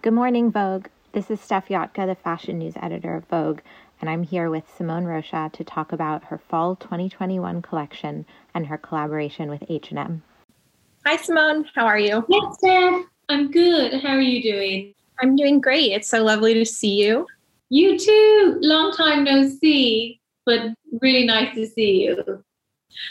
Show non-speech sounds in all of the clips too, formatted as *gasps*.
Good morning, Vogue. This is Steph Yotka, the fashion news editor of Vogue, and I'm here with Simone Rocha to talk about her fall 2021 collection and her collaboration with H&M. Hi, Simone. How are you? Yes, Steph. I'm good. How are you doing? I'm doing great. It's so lovely to see you. You too. Long time no see, but really nice to see you.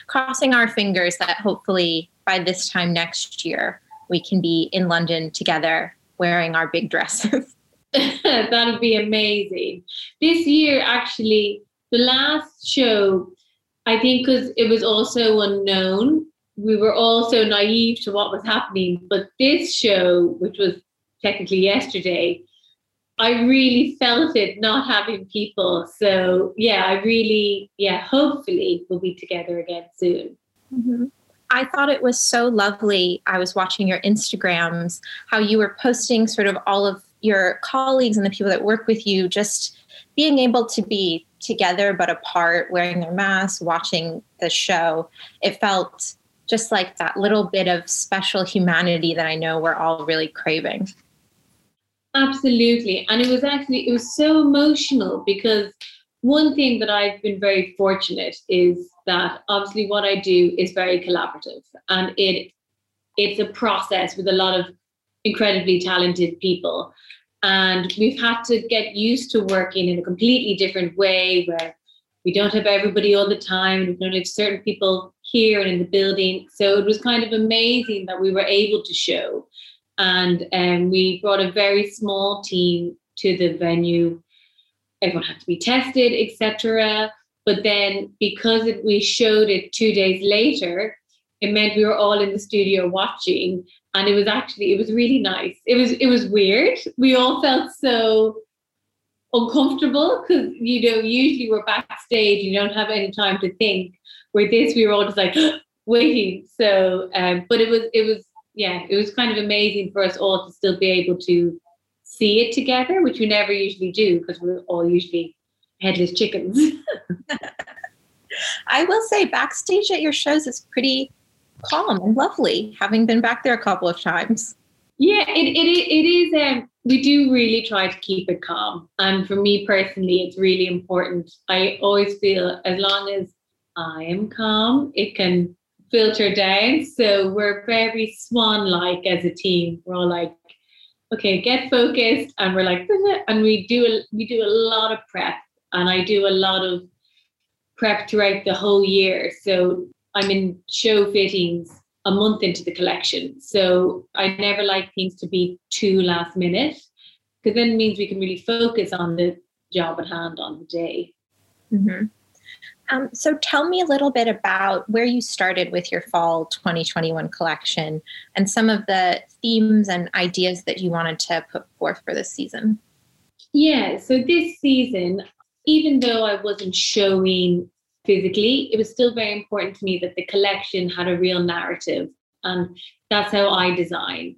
Crossing our fingers that hopefully by this time next year we can be in London together wearing our big dresses. *laughs* *laughs* that would be amazing. This year, actually, the last show, I think, because it was also unknown, we were all so naive to what was happening. But this show, which was technically yesterday, I really felt it not having people. So, yeah, I really, yeah, hopefully we'll be together again soon. Mm-hmm. I thought it was so lovely. I was watching your Instagrams, how you were posting sort of all of your colleagues and the people that work with you just being able to be together but apart, wearing their masks, watching the show. It felt just like that little bit of special humanity that I know we're all really craving. Absolutely. And it was actually, it was so emotional because one thing that I've been very fortunate is that obviously what I do is very collaborative and it it's a process with a lot of incredibly talented people. And we've had to get used to working in a completely different way where we don't have everybody all the time. We only have certain people here and in the building. So it was kind of amazing that we were able to show. And um, we brought a very small team to the venue. Everyone had to be tested, etc. But then because it, we showed it two days later, it meant we were all in the studio watching. And it was actually, it was really nice. It was, it was weird. We all felt so uncomfortable because you know usually we're backstage you don't have any time to think where this we were all just like *gasps* waiting so um but it was it was yeah it was kind of amazing for us all to still be able to see it together which we never usually do because we're all usually headless chickens. *laughs* I will say, backstage at your shows is pretty calm and lovely, having been back there a couple of times. Yeah, it, it, it is. Um, we do really try to keep it calm. And for me personally, it's really important. I always feel as long as I am calm, it can filter down. So we're very swan like as a team. We're all like, okay, get focused. And we're like, and we do, a, we do a lot of prep and I do a lot of prep throughout the whole year. So I'm in show fittings a month into the collection. So I never like things to be too last minute because then it means we can really focus on the job at hand on the day. Mm-hmm. Um, so tell me a little bit about where you started with your fall 2021 collection and some of the themes and ideas that you wanted to put forth for this season. Yeah, so this season even though I wasn't showing physically, it was still very important to me that the collection had a real narrative. And that's how I design.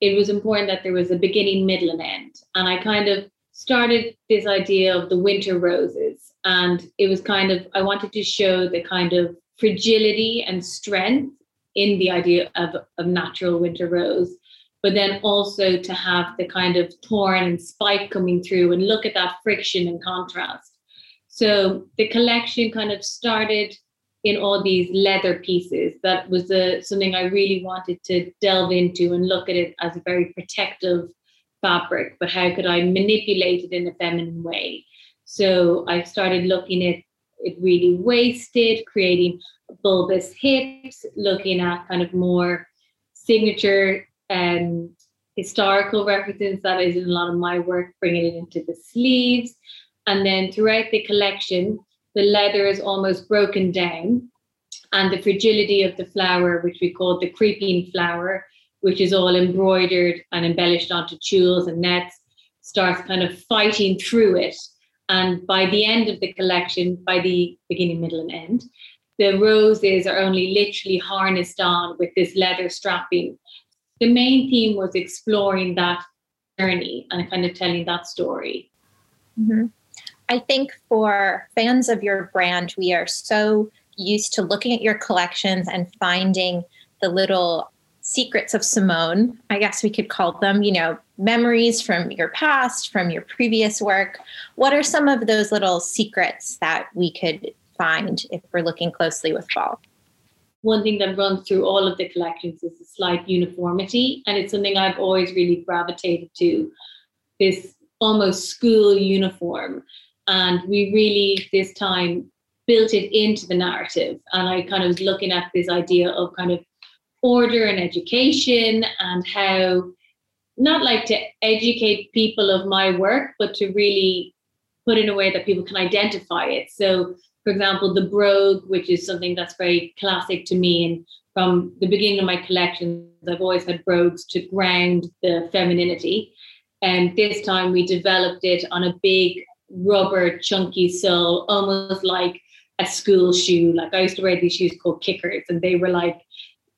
It was important that there was a beginning, middle, and end. And I kind of started this idea of the winter roses. And it was kind of, I wanted to show the kind of fragility and strength in the idea of, of natural winter rose but then also to have the kind of thorn and spike coming through and look at that friction and contrast. So the collection kind of started in all these leather pieces. That was a, something I really wanted to delve into and look at it as a very protective fabric, but how could I manipulate it in a feminine way? So I started looking at it really wasted, creating bulbous hips, looking at kind of more signature um, historical references that is in a lot of my work, bringing it into the sleeves. And then throughout the collection, the leather is almost broken down. And the fragility of the flower, which we call the creeping flower, which is all embroidered and embellished onto tulles and nets, starts kind of fighting through it. And by the end of the collection, by the beginning, middle, and end, the roses are only literally harnessed on with this leather strapping the main theme was exploring that journey and kind of telling that story. Mm-hmm. I think for fans of your brand, we are so used to looking at your collections and finding the little secrets of Simone, I guess we could call them, you know, memories from your past, from your previous work. What are some of those little secrets that we could find if we're looking closely with fall? One thing that runs through all of the collections is a slight uniformity, and it's something I've always really gravitated to this almost school uniform. And we really, this time, built it into the narrative. And I kind of was looking at this idea of kind of order and education and how not like to educate people of my work, but to really put in a way that people can identify it. So, for example, the brogue, which is something that's very classic to me, and from the beginning of my collections, I've always had brogues to ground the femininity. And this time we developed it on a big rubber chunky sole, almost like a school shoe. Like I used to wear these shoes called kickers, and they were like,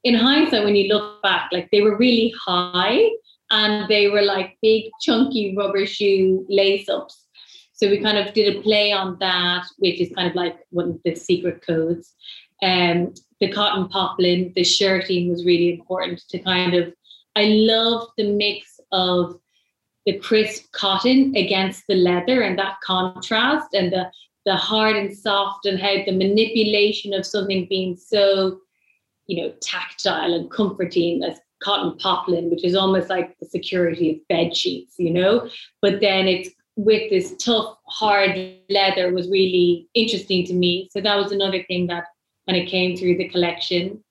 in hindsight, when you look back, like they were really high and they were like big chunky rubber shoe lace ups. So we kind of did a play on that, which is kind of like one of the secret codes. Um, the cotton poplin, the shirting was really important to kind of. I love the mix of the crisp cotton against the leather and that contrast and the the hard and soft and how the manipulation of something being so you know tactile and comforting as cotton poplin which is almost like the security of bed sheets you know? But then it's with this tough hard leather was really interesting to me. So that was another thing that kind of came through the collection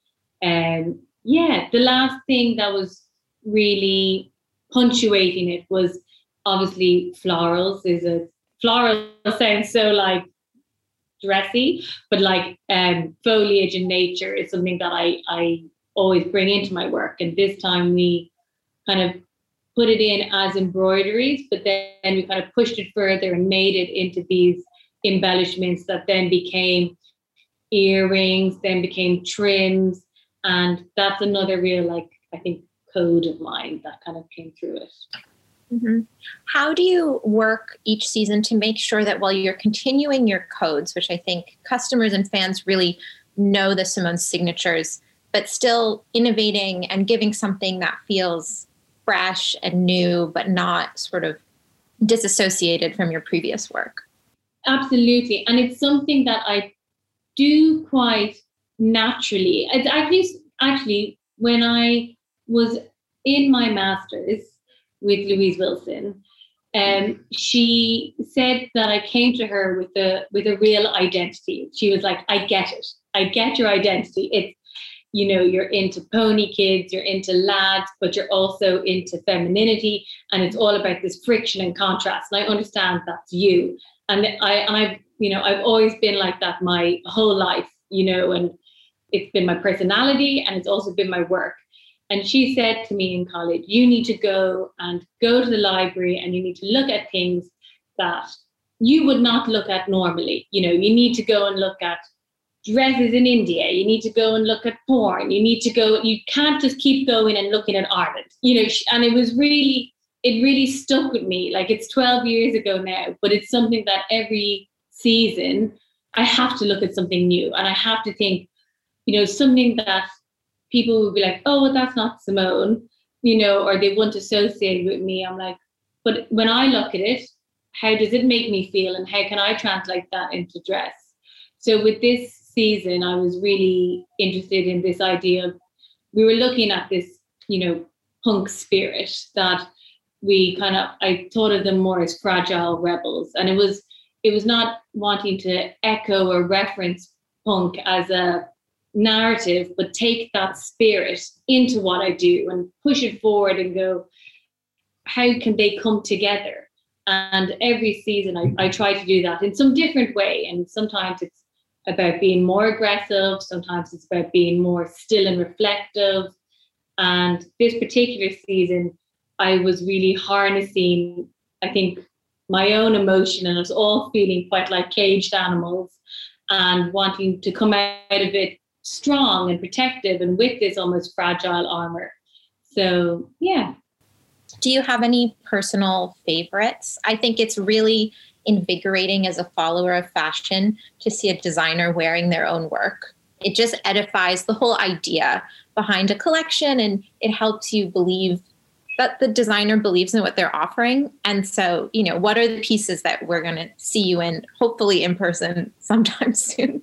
and um, yeah the last thing that was really punctuating it was obviously florals. Is a floral sounds so like dressy, but like um, foliage and nature is something that I I always bring into my work. And this time we kind of put it in as embroideries, but then we kind of pushed it further and made it into these embellishments that then became earrings, then became trims, and that's another real like I think code of mine that kind of came through it. Mm-hmm. How do you work each season to make sure that while you're continuing your codes, which I think customers and fans really know the Simone signatures, but still innovating and giving something that feels fresh and new, but not sort of disassociated from your previous work? Absolutely. And it's something that I do quite naturally. It's actually, actually when I was in my master's, with Louise Wilson. Um, she said that I came to her with a with a real identity. She was like, "I get it. I get your identity. It's you know you're into pony kids, you're into lads, but you're also into femininity, and it's all about this friction and contrast. And I understand that's you. And I and I've you know I've always been like that my whole life. You know, and it's been my personality, and it's also been my work. And she said to me in college, you need to go and go to the library and you need to look at things that you would not look at normally. You know, you need to go and look at dresses in India. You need to go and look at porn. You need to go, you can't just keep going and looking at Ireland, you know, and it was really, it really stuck with me. Like it's 12 years ago now, but it's something that every season I have to look at something new and I have to think, you know, something that people would be like, oh, well, that's not Simone, you know, or they won't associate with me. I'm like, but when I look at it, how does it make me feel and how can I translate that into dress? So with this season, I was really interested in this idea of we were looking at this, you know, punk spirit that we kind of I thought of them more as fragile rebels. And it was it was not wanting to echo or reference punk as a narrative, but take that spirit into what I do and push it forward and go, how can they come together? And every season I, I try to do that in some different way. And sometimes it's about being more aggressive, sometimes it's about being more still and reflective. And this particular season, I was really harnessing, I think, my own emotion, and was all feeling quite like caged animals and wanting to come out of it strong and protective and with this almost fragile armor. So, yeah. Do you have any personal favorites? I think it's really invigorating as a follower of fashion to see a designer wearing their own work. It just edifies the whole idea behind a collection and it helps you believe that the designer believes in what they're offering. And so, you know, what are the pieces that we're going to see you in, hopefully in person *laughs* sometime soon?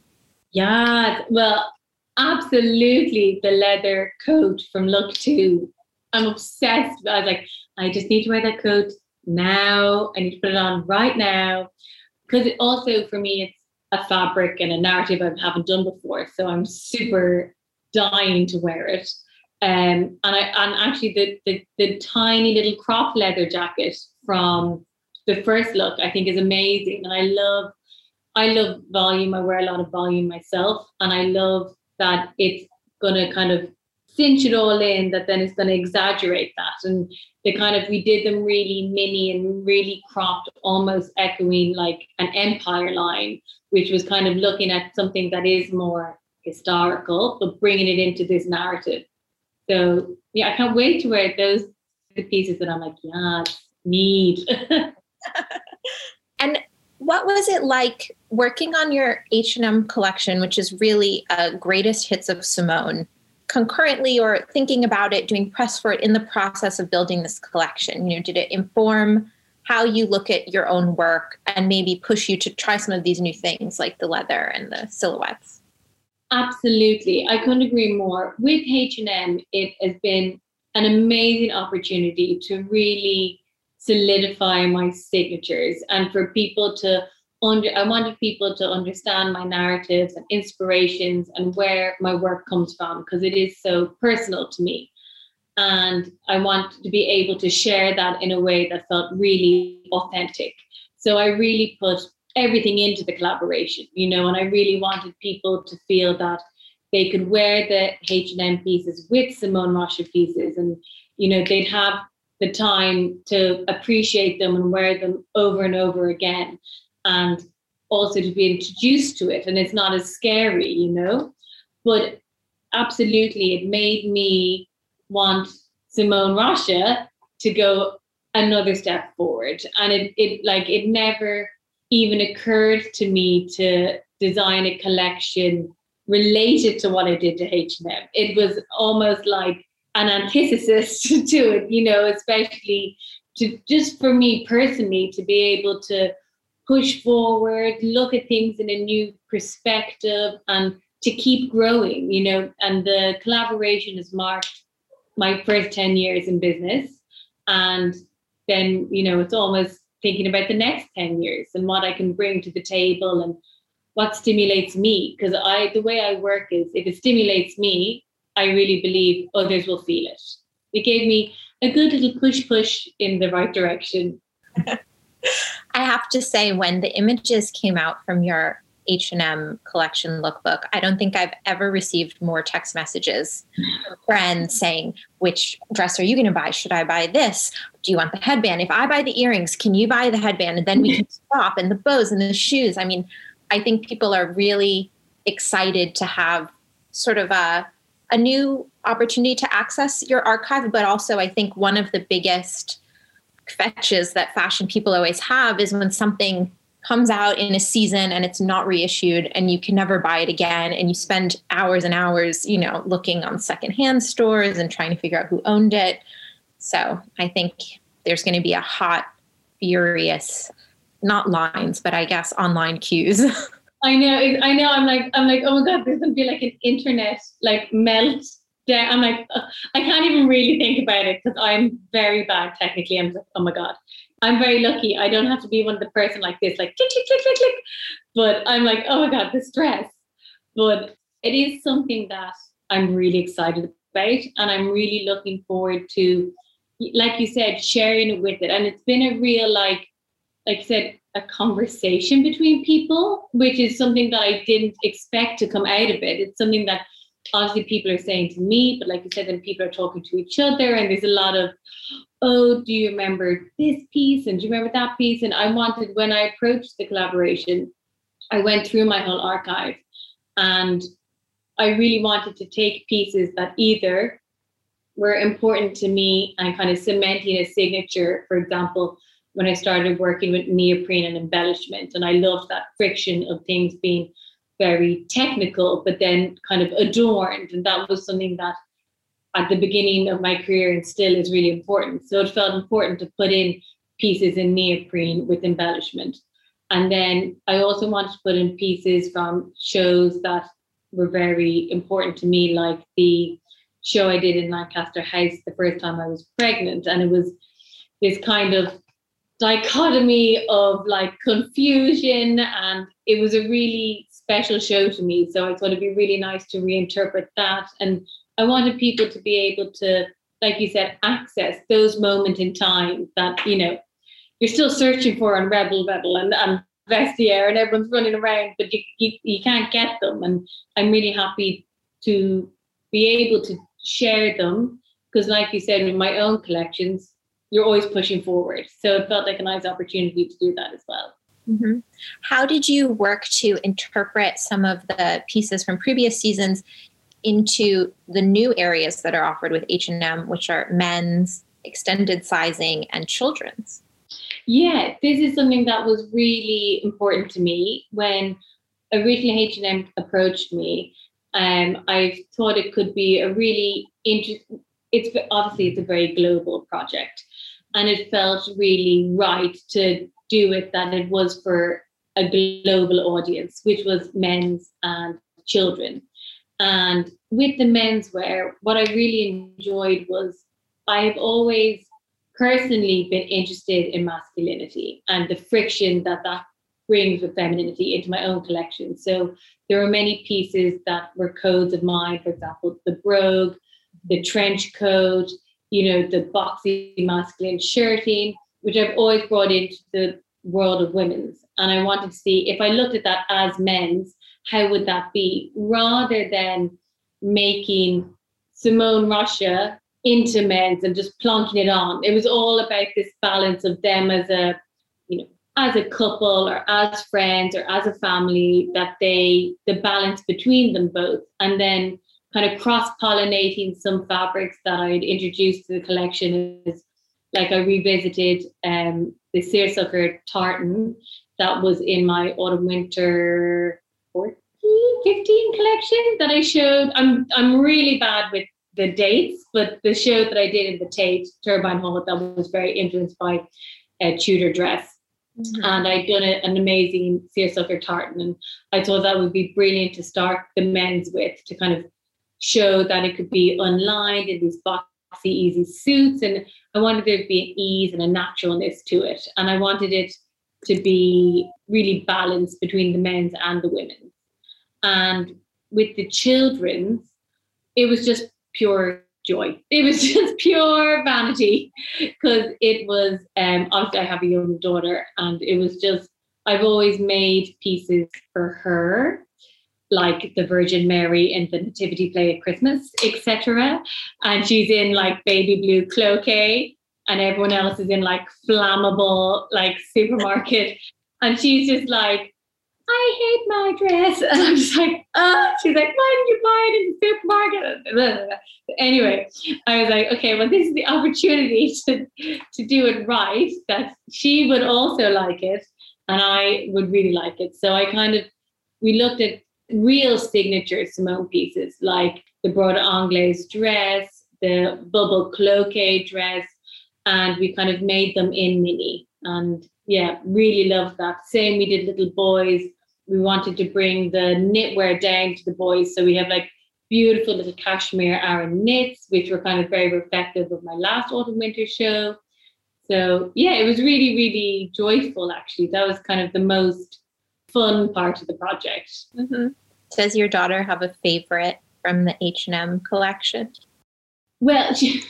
Yeah, well, absolutely. The leather coat from Look 2. I'm obsessed. I was like, I just need to wear that coat now. I need to put it on right now. Because it also, for me, it's a fabric and a narrative I haven't done before. So I'm super dying to wear it. Um, and I and actually the, the the tiny little crop leather jacket from the first look I think is amazing. And I love I love volume. I wear a lot of volume myself, and I love that it's gonna kind of cinch it all in. That then it's gonna exaggerate that, and the kind of we did them really mini and really cropped, almost echoing like an empire line, which was kind of looking at something that is more historical, but bringing it into this narrative. So yeah, I can't wait to wear those the pieces that I'm like, yeah, need. *laughs* what was it like working on your H&M collection, which is really a greatest hits of Simone, concurrently or thinking about it, doing press for it in the process of building this collection? You know, did it inform how you look at your own work and maybe push you to try some of these new things like the leather and the silhouettes? Absolutely. I couldn't agree more. With H&M, it has been an amazing opportunity to really solidify my signatures and for people to under I wanted people to understand my narratives and inspirations and where my work comes from because it is so personal to me. And I want to be able to share that in a way that felt really authentic. So I really put everything into the collaboration, you know, and I really wanted people to feel that they could wear the H&M pieces with Simone Rocha pieces and, you know, they'd have the time to appreciate them and wear them over and over again and also to be introduced to it. And it's not as scary, you know, but absolutely it made me want Simone Rocha to go another step forward. And it, it like it never even occurred to me to design a collection related to what I did to H&M. It was almost like an antithesis *laughs* to it, you know, especially to just for me personally to be able to push forward, look at things in a new perspective and to keep growing, you know, and the collaboration has marked my first 10 years in business. And then, you know, it's almost thinking about the next 10 years and what I can bring to the table and what stimulates me. Because I the way I work is if it stimulates me, I really believe others will feel it. It gave me a good little push push in the right direction. *laughs* I have to say when the images came out from your H&M collection lookbook. I don't think I've ever received more text messages from friends saying, which dress are you going to buy? Should I buy this? Do you want the headband? If I buy the earrings, can you buy the headband? And then we can *laughs* swap and the bows and the shoes. I mean, I think people are really excited to have sort of a, a new opportunity to access your archive, but also I think one of the biggest fetches that fashion people always have is when something comes out in a season and it's not reissued and you can never buy it again and you spend hours and hours you know looking on secondhand stores and trying to figure out who owned it. So i think there's going to be a hot furious not lines but i guess online queues *laughs* i know i know i'm like i'm like oh my god going to be like an internet like melt down i'm like uh, i can't even really think about it because i'm very bad technically i'm like oh my god I'm very lucky. I don't have to be one of the person like this, like click, click, click, click, click. But I'm like, oh my God, the stress. But it is something that I'm really excited about. And I'm really looking forward to, like you said, sharing it with it. And it's been a real, like, like I said, a conversation between people, which is something that I didn't expect to come out of it. It's something that obviously people are saying to me, but like you said, then people are talking to each other, and there's a lot of, oh, do you remember this piece? And do you remember that piece? And I wanted, when I approached the collaboration, I went through my whole archive and I really wanted to take pieces that either were important to me and kind of cementing a signature. For example, when I started working with neoprene and embellishment, and I loved that friction of things being very technical, but then kind of adorned. And that was something that at the beginning of my career and still is really important. So it felt important to put in pieces in neoprene with embellishment. And then I also wanted to put in pieces from shows that were very important to me, like the show I did in Lancaster House the first time I was pregnant. And it was this kind of dichotomy of like confusion and it was a really special show to me so i thought it'd be really nice to reinterpret that and i wanted people to be able to like you said access those moments in time that you know you're still searching for on rebel rebel and, and vestiaire and everyone's running around but you, you, you can't get them and i'm really happy to be able to share them because like you said in my own collections you're always pushing forward. So it felt like a nice opportunity to do that as well. Mm-hmm. How did you work to interpret some of the pieces from previous seasons into the new areas that are offered with H&M, which are men's, extended sizing, and children's? Yeah, this is something that was really important to me when originally H&M approached me. Um, I thought it could be a really interesting. It's obviously it's a very global project, and it felt really right to do it that it was for a global audience, which was men's and children. And with the menswear, what I really enjoyed was I've always personally been interested in masculinity and the friction that that brings with femininity into my own collection. So there are many pieces that were codes of mine, for example, the brogue, the trench coat, you know, the boxy masculine shirting, which I've always brought into the world of women's. And I wanted to see if I looked at that as men's, how would that be? Rather than making Simone Rocha into men's and just plonking it on. It was all about this balance of them as a, you know, as a couple or as friends or as a family, that they the balance between them both. And then kind of cross pollinating some fabrics that I'd introduced to the collection is like I revisited um, the seersucker tartan that was in my autumn winter 14, 15 collection that I showed. I'm I'm really bad with the dates, but the show that I did in the Tate Turbine Hall that was very influenced by a Tudor dress. Mm-hmm. And I'd done a, an amazing seersucker tartan, and I thought that would be brilliant to start the men's with to kind of show that it could be unlined in these boxy, easy suits. And I wanted there to be an ease and a naturalness to it. And I wanted it to be really balanced between the men's and the women's. And with the children's, it was just pure joy. It was *laughs* just pure vanity because it was, um, obviously, I have a young daughter, and it was just, I've always made pieces for her like the Virgin Mary in the Nativity play at Christmas, etc. And she's in like baby blue cloqué, and everyone else is in like flammable like supermarket, *laughs* and she's just like, I hate my dress, *laughs* and I'm just like, ah. She's like, why didn't you buy it in the supermarket? *laughs* Anyway, I was like, okay, well, this is the opportunity to to do it right. That she would also like it, and I would really like it. So I kind of we looked at real signature Simone pieces like the Broderie Anglaise dress, the bubble cloqué dress, and we kind of made them in mini. And yeah, really loved that. Same, we did little boys. We wanted to bring the knitwear down to the boys. So we have like beautiful little cashmere Aran knits, which were kind of very reflective of my last autumn winter show. So yeah, it was really, really joyful actually. That was kind of the most fun part of the project. Mm-hmm. Does your daughter have a favorite from the H and M collection? Well, *laughs* she,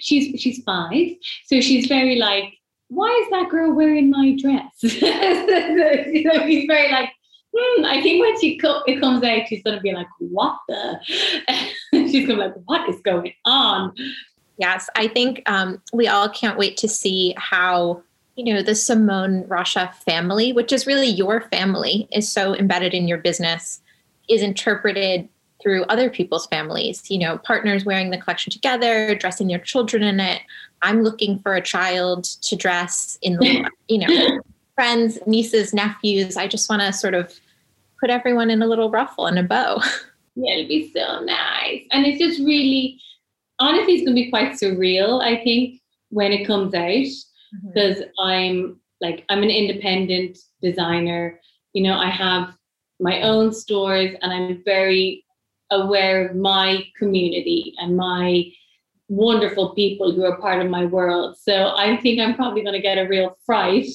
she's she's five, so she's very like, why is that girl wearing my dress? *laughs* you know, she's very like, hmm, I think when she co- it comes out, she's gonna be like, what the? *laughs* she's gonna be like, what is going on? Yes, I think um, we all can't wait to see how you know, the Simone Rocha family, which is really your family, is so embedded in your business, is interpreted through other people's families, you know, partners wearing the collection together, dressing their children in it. I'm looking for a child to dress in the, *laughs* you know, friends, nieces, nephews. I just want to sort of put everyone in a little ruffle and a bow. *laughs* Yeah, it'd be so nice. And it's just really, honestly, it's going to be quite surreal, I think, when it comes out, because mm-hmm. I'm like, I'm an independent designer. You know, I have my own stores and I'm very aware of my community and my wonderful people who are part of my world. So I think I'm probably going to get a real fright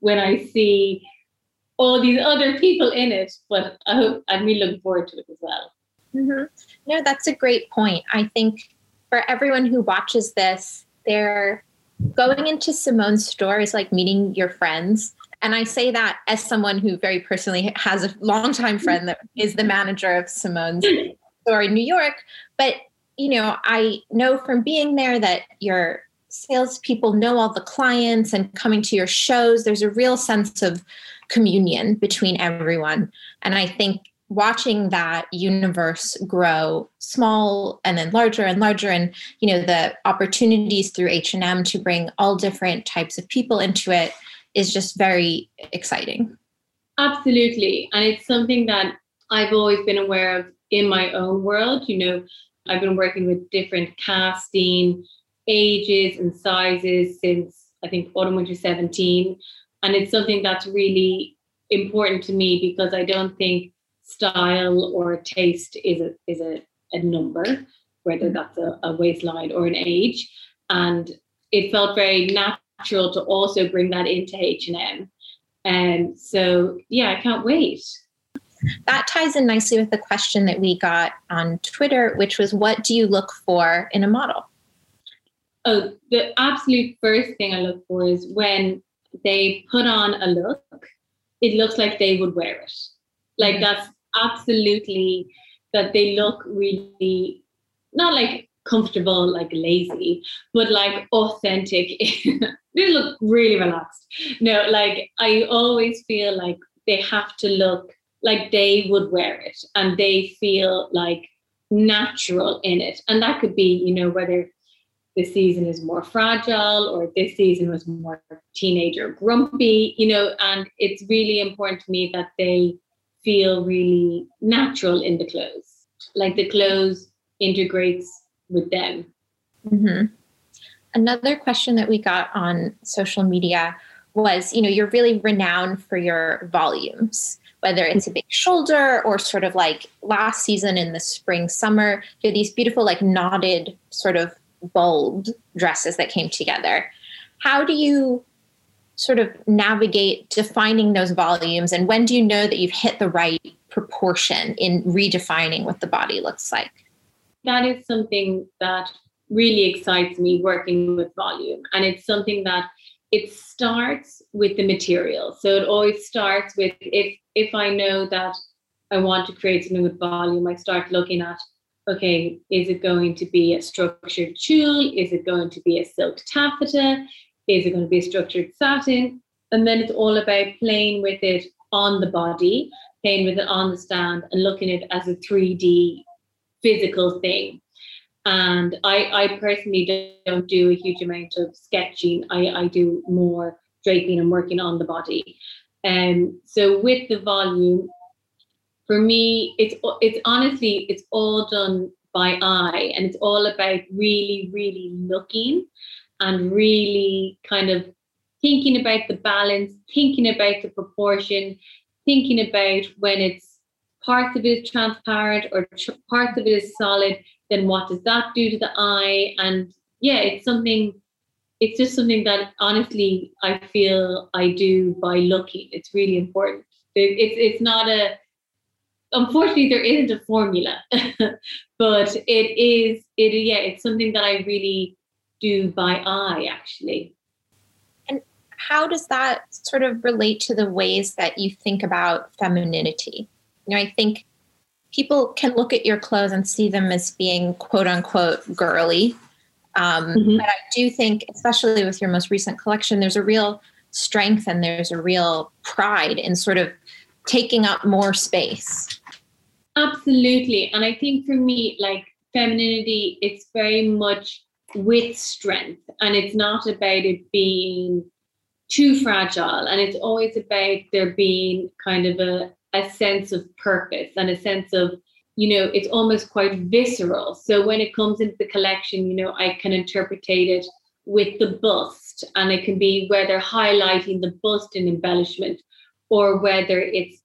when I see all these other people in it. But I hope I'm really looking forward to it as well. Mm-hmm. No, that's a great point. I think for everyone who watches this, they're going into Simone's store is like meeting your friends. And I say that as someone who very personally has a longtime friend that is the manager of Simone's store in New York. But, you know, I know from being there that your salespeople know all the clients and coming to your shows, there's a real sense of communion between everyone. And I think watching that universe grow small and then larger and larger and you know the opportunities through h&m to bring all different types of people into it is just very exciting. Absolutely. And it's something that i've always been aware of in my own world. You know i've been working with different casting ages and sizes since i think autumn winter 17 and it's something that's really important to me because i don't think style or taste is a is a, a number, whether that's a, a waistline or an age. And it felt very natural to also bring that into H&M. And so, yeah, I can't wait. That ties in nicely with the question that we got on Twitter, which was what do you look for in a model? Oh, the absolute first thing I look for is when they put on a look, it looks like they would wear it. Like mm-hmm. that's absolutely that they look really not like comfortable, like lazy, but like authentic. *laughs* they look really relaxed. No, like I always feel like they have to look like they would wear it and they feel like natural in it. And that could be, you know, whether the season is more fragile or this season was more teenager grumpy, you know, and it's really important to me that they feel really natural in the clothes. Like the clothes integrates with them. Mm-hmm. Another question that we got on social media was, you know, you're really renowned for your volumes, whether it's a big shoulder or sort of like last season in the spring, summer, you have these beautiful, like knotted, sort of bold dresses that came together. How do you sort of navigate defining those volumes and when do you know that you've hit the right proportion in redefining what the body looks like? That is something that really excites me working with volume and it's something that it starts with the material. So it always starts with if if i know that i want to create something with volume i start looking at okay is it going to be a structured tulle is it going to be a silk taffeta is it going to be a structured satin? And then it's all about playing with it on the body, playing with it on the stand, and looking at it as a 3D physical thing. And I, I personally don't do a huge amount of sketching. I, I do more draping and working on the body. And um, so with the volume, for me, it's it's honestly it's all done by eye, and it's all about really, really looking and really kind of thinking about the balance, thinking about the proportion, thinking about when it's parts of it is transparent or tr- parts of it is solid, then what does that do to the eye? And yeah, it's something, it's just something that honestly I feel I do by looking. It's really important. It's it's not a unfortunately there isn't a formula, *laughs* but it is it yeah, it's something that I really do by eye actually. And how does that sort of relate to the ways that you think about femininity? You know, I think people can look at your clothes and see them as being quote unquote girly. Um, mm-hmm. But I do think, especially with your most recent collection, there's a real strength and there's a real pride in sort of taking up more space. Absolutely. And I think for me, like femininity, it's very much with strength and it's not about it being too fragile and it's always about there being kind of a, a sense of purpose and a sense of you know, it's almost quite visceral. So when it comes into the collection, you know, I can interpret it with the bust, and it can be whether highlighting the bust in embellishment or whether it's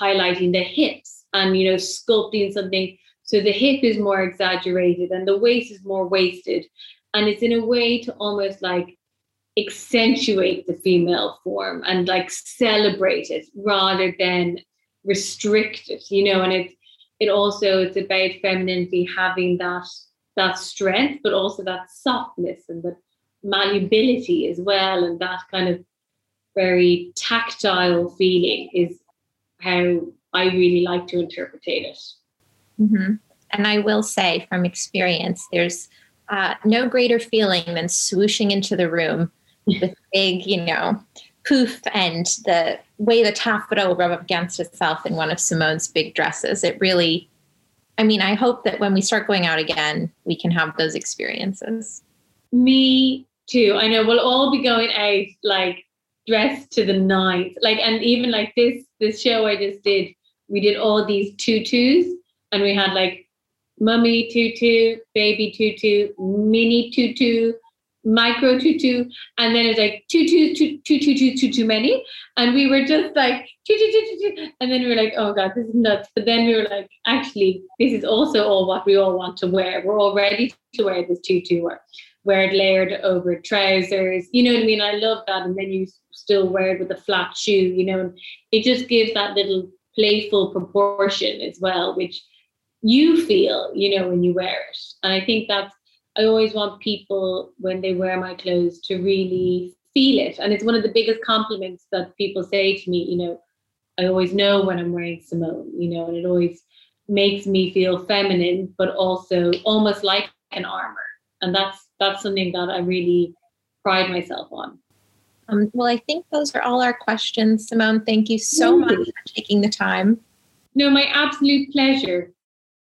highlighting the hips and you know sculpting something so the hip is more exaggerated and the waist is more wasted. And it's in a way to almost like accentuate the female form and like celebrate it rather than restrict it you know? And it it also it's about femininity having that that strength but also that softness and the malleability as well. And that kind of very tactile feeling is how I really like to interpret it. Mm-hmm. And I will say from experience, there's uh, no greater feeling than swooshing into the room *laughs* with big, you know, poof and the way the taffeta will rub up against itself in one of Simone's big dresses. It really, I mean, I hope that when we start going out again, we can have those experiences. Me too. I know we'll all be going out like dressed to the nines. Like, and even like this, this show I just did, we did all these tutus and we had like mummy tutu, baby tutu, mini tutu, micro tutu, and then it's like tutu, tutu, tutu, tutu, too many. And we were just like, tutu, tutu, tutu. and then we were like, oh God, this is nuts. But then we were like, actually, this is also all what we all want to wear. We're all ready to wear this tutu or wear it layered over trousers. You know what I mean? I love that. And then you still wear it with a flat shoe, you know, it just gives that little playful proportion as well, which you feel, you know, when you wear it. And I think that's, I always want people when they wear my clothes to really feel it. And it's one of the biggest compliments that people say to me, you know, I always know when I'm wearing Simone, you know, and it always makes me feel feminine, but also almost like an armor. And that's that's something that I really pride myself on. Um, well, I think those are all our questions. Simone, thank you so much for taking the time. No, my absolute pleasure.